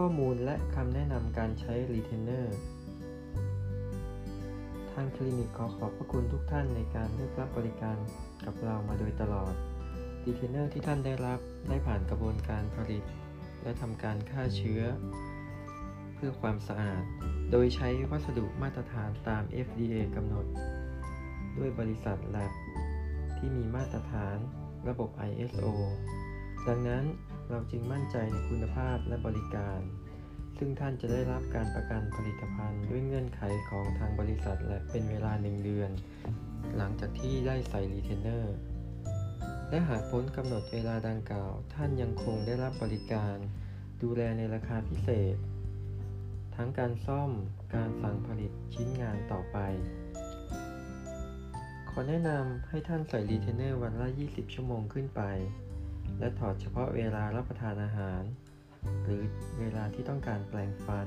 ข้อมูลและคำแนะนำการใช้รีเทนเนอร์ ทางคลินิกขอขอบพระคุณทุกท่านในการเลือกรับบริการกับเรามาโดยตลอดรีเทนเนอร์ที่ท่านได้รับได้ผ่านกระบวนการผลิต และทำการฆ่าเชื้อ เพื่อความสะอาด โดยใช้วัสดุมาตรฐานตาม FDA กำหนด ด้วยบริษัท Lab ที่มีมาตรฐานระบบ ISO ดังนั้น เราจึงมั่นใจในคุณภาพและบริการ ซึ่งท่านจะได้รับการประกันผลิตภัณฑ์ด้วยเงื่อนไขของทางบริษัทและเป็นเวลาหนึ่งเดือน หลังจากที่ได้ใส่รีเทนเนอร์ และหากพ้นกำหนดเวลาดังกล่าว ท่านยังคงได้รับบริการ ดูแลในราคาพิเศษ ทั้งการซ่อม การสั่งผลิตชิ้นงานต่อไป ขอแนะนำให้ท่านใส่รีเทนเนอร์วันละ 20 ชั่วโมงขึ้นไป และถอดเฉพาะเวลารับประทานอาหาร หรือเวลาที่ต้องการแปรงฟัน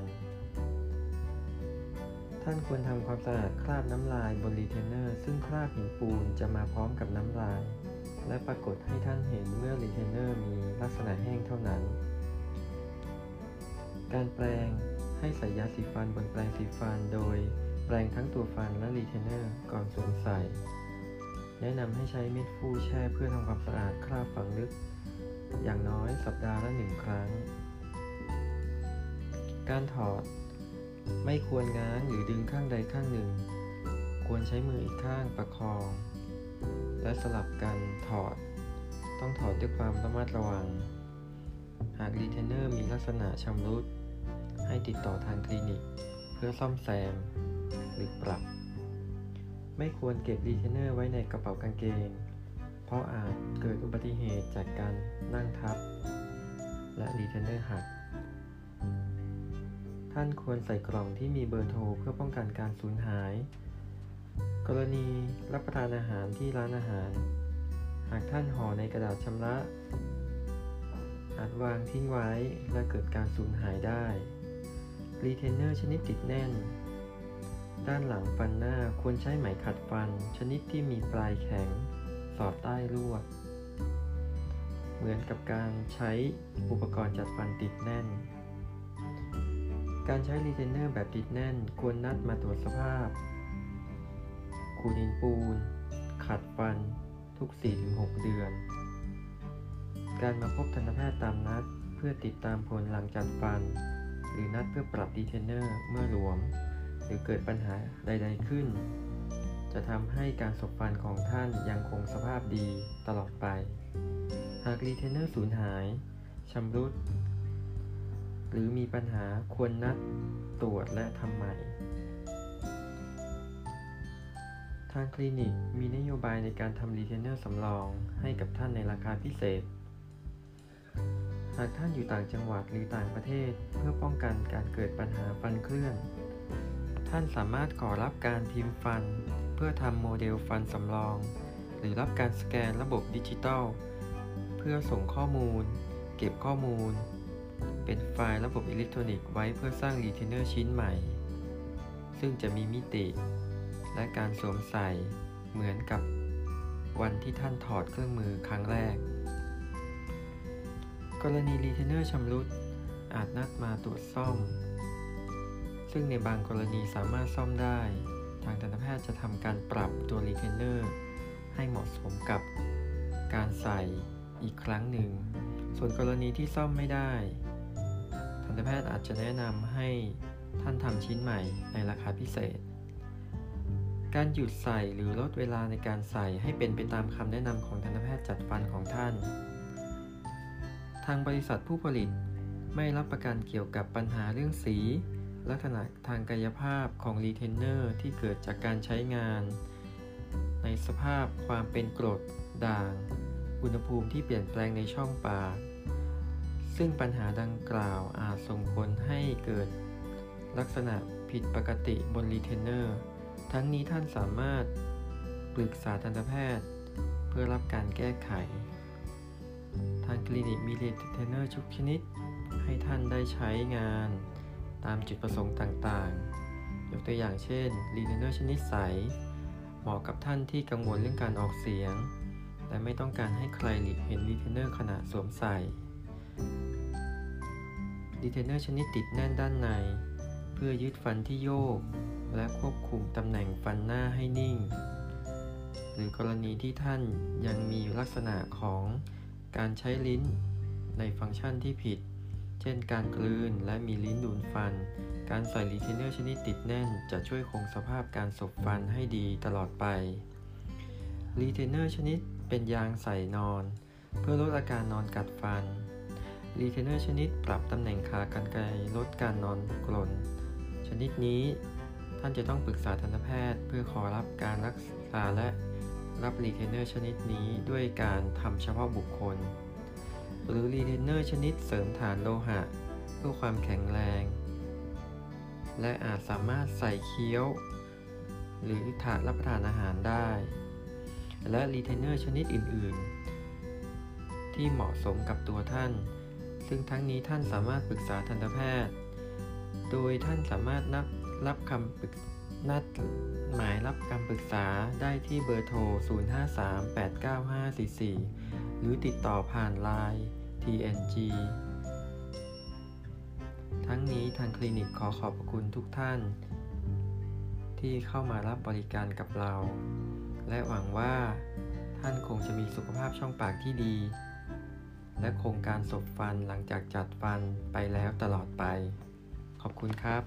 ท่านควรทำความสะอาดคราบน้ำลายบนรีเทนเนอร์ซึ่งคราบหินปูนจะมาพร้อมกับน้ำลาย และปรากฏให้ท่านเห็นเมื่อรีเทนเนอร์มีลักษณะแห้งเท่านั้น การแปรงให้ใส่ยาสีฟันบนแปรงสีฟันโดยแปรงทั้งตัวฟันและรีเทนเนอร์ก่อนสวมใส่ แนะนำให้ใช้เม็ดฟู่แช่เพื่อทำความสะอาดคราบฝังลึก อย่างน้อยสัปดาห์ละหนึ่งครั้ง การถอด ไม่ควรง้างหรือดึงข้างใดข้างหนึ่ง ควรใช้มืออีกข้างประคอง และสลับกันถอด ต้องถอดด้วยความระมัดระวัง หากรีเทนเนอร์มีลักษณะชำรุด ให้ติดต่อทางคลินิก เพื่อซ่อมแซมหรือปรับ ไม่ควรเก็บรีเทนเนอร์ไว้ในกระเป๋ากางเกง เพราะอาจเกิดอุบัติเหตุจากการนั่งทับ และรีเทนเนอร์หัก ท่านควรใส่กล่องที่มีเบอร์โทรเพื่อป้องกันการสูญหาย กรณีรับประทานอาหารที่ร้านอาหาร หากท่านห่อในกระดาษชำระ อาจวางทิ้งไว้และเกิดการสูญหายได้ รีเทนเนอร์ชนิดติดแน่น ด้านหลังฟันหน้าควรใช้ไหมขัดฟัน ชนิดที่มีปลายแข็ง สอดใต้ลวด เหมือนกับการใช้อุปกรณ์จัดฟันติดแน่น การใช้รีเทนเนอร์แบบติดแน่น ควรนัดมาตรวจสภาพขูดหินปูน ขัดฟัน ทุก 4-6 เดือน การมาพบทันตแพทย์ตามนัดเพื่อติดตามผลหลังจัดฟัน หรือนัดเพื่อปรับรีเทนเนอร์เมื่อหลวม หรือเกิดปัญหาใด ๆขึ้น จะทำให้การสบฟันของท่านยังคงสภาพดีตลอดไป หากรีเทนเนอร์สูญหายชำรุด หรือมีปัญหาควรนัดตรวจและทำใหม่ ทางคลินิกมีนโยบายในการทำรีเทนเนอร์สำรองให้กับท่านในราคาพิเศษหากท่านอยู่ต่างจังหวัดหรือต่างประเทศเพื่อป้องกันการเกิดปัญหาฟันเคลื่อน ท่านสามารถขอรับการพิมพ์ฟัน เพื่อทำโมเดลฟันสำรอง หรือรับการสแกนระบบดิจิตอลเพื่อส่งข้อมูล เก็บข้อมูล เป็นไฟล์ระบบอิเล็กทรอนิกส์ไว้เพื่อสร้างรีเทนเนอร์ชิ้นใหม่ ซึ่งจะมีมิติ และการสวมใส่เหมือนกับวันที่ท่านถอดเครื่องมือครั้งแรก กรณีรีเทนเนอร์ชำรุดอาจนัดมาตรวจซ่อม ซึ่งในบางกรณีสามารถซ่อมได้ ทางทันตแพทย์จะทำการปรับตัวรีเทนเนอร์ให้เหมาะสมกับการใส่อีกครั้งหนึ่ง ส่วนกรณีที่ซ่อมไม่ได้ ทันตแพทย์อาจจะแนะนำให้ท่านทำชิ้นใหม่ในราคาพิเศษ การหยุดใส่หรือลดเวลาในการใส่ให้เป็นไปตามคำแนะนำของทันตแพทย์จัดฟันของท่าน ทางบริษัทผู้ผลิตไม่รับประกันเกี่ยวกับปัญหาเรื่องสี ลักษณะทางกายภาพของรีเทนเนอร์ที่เกิดจากการใช้งาน ในสภาพความเป็นกรดด่าง อุณหภูมิที่เปลี่ยนแปลงในช่องปาก ซึ่งปัญหาดังกล่าวอาจส่งผลให้เกิดลักษณะผิดปกติบนรีเทนเนอร์ทั้งนี้ท่านสามารถปรึกษาทันตแพทย์ เพื่อรับการแก้ไข ทางคลินิกมีรีเทนเนอร์ทุกชนิดให้ท่านได้ใช้งาน ตามจุดประสงค์ต่างๆ ยกตัวอย่างเช่นรีเทนเนอร์ชนิดใส เหมาะกับท่านที่กังวลเรื่องการออกเสียง และไม่ต้องการให้ใครเห็นรีเทนเนอร์ขณะสวมใส่รีเทนเนอร์ชนิดติดแน่นด้านใน เพื่อยึดฟันที่โยก และควบคุมตำแหน่งฟันหน้าให้นิ่ง หรือกรณีที่ท่านยังมีลักษณะของการใช้ลิ้นในฟังก์ชันที่ผิด เช่นการกลืนและมีลิ้นดุนฟัน การใส่รีเทนเนอร์ชนิดติดแน่น จะช่วยคงสภาพการสบฟันให้ดีตลอดไป รีเทนเนอร์ชนิดเป็นยางใส่นอน เพื่อลดอาการนอนกัดฟัน รีเทนเนอร์ชนิดปรับตำแหน่งขากรรไกรลดการนอนกลน ชนิดนี้ท่านจะต้องปรึกษาทันตแพทย์ เพื่อขอรับการรักษาและรับรีเทนเนอร์ชนิดนี้ด้วยการทำเฉพาะบุคคล หรือรีเทนเนอร์ชนิดเสริมฐานโลหะ เพื่อความแข็งแรง และอาจสามารถใส่เคี้ยว หรือถาดรับประทานอาหารได้ และรีเทนเนอร์ชนิดอื่น ๆ ที่เหมาะสมกับตัวท่าน ซึ่งทั้งนี้ท่านสามารถปรึกษาทันตแพทย์ โดยท่านสามารถนัดรับคำปรึกนัดหมายรับคำปรึกษาได้ที่เบอร์โทร 05389544 หรือติดต่อผ่าน Line PNG ทั้งนี้ทางคลินิกขอขอบคุณทุกท่าน ที่เข้ามารับบริการกับเรา และหวังว่าท่านคงจะมีสุขภาพช่องปากที่ดี และคงการสบฟันหลังจากจัดฟันไปแล้วตลอดไป ขอบคุณครับ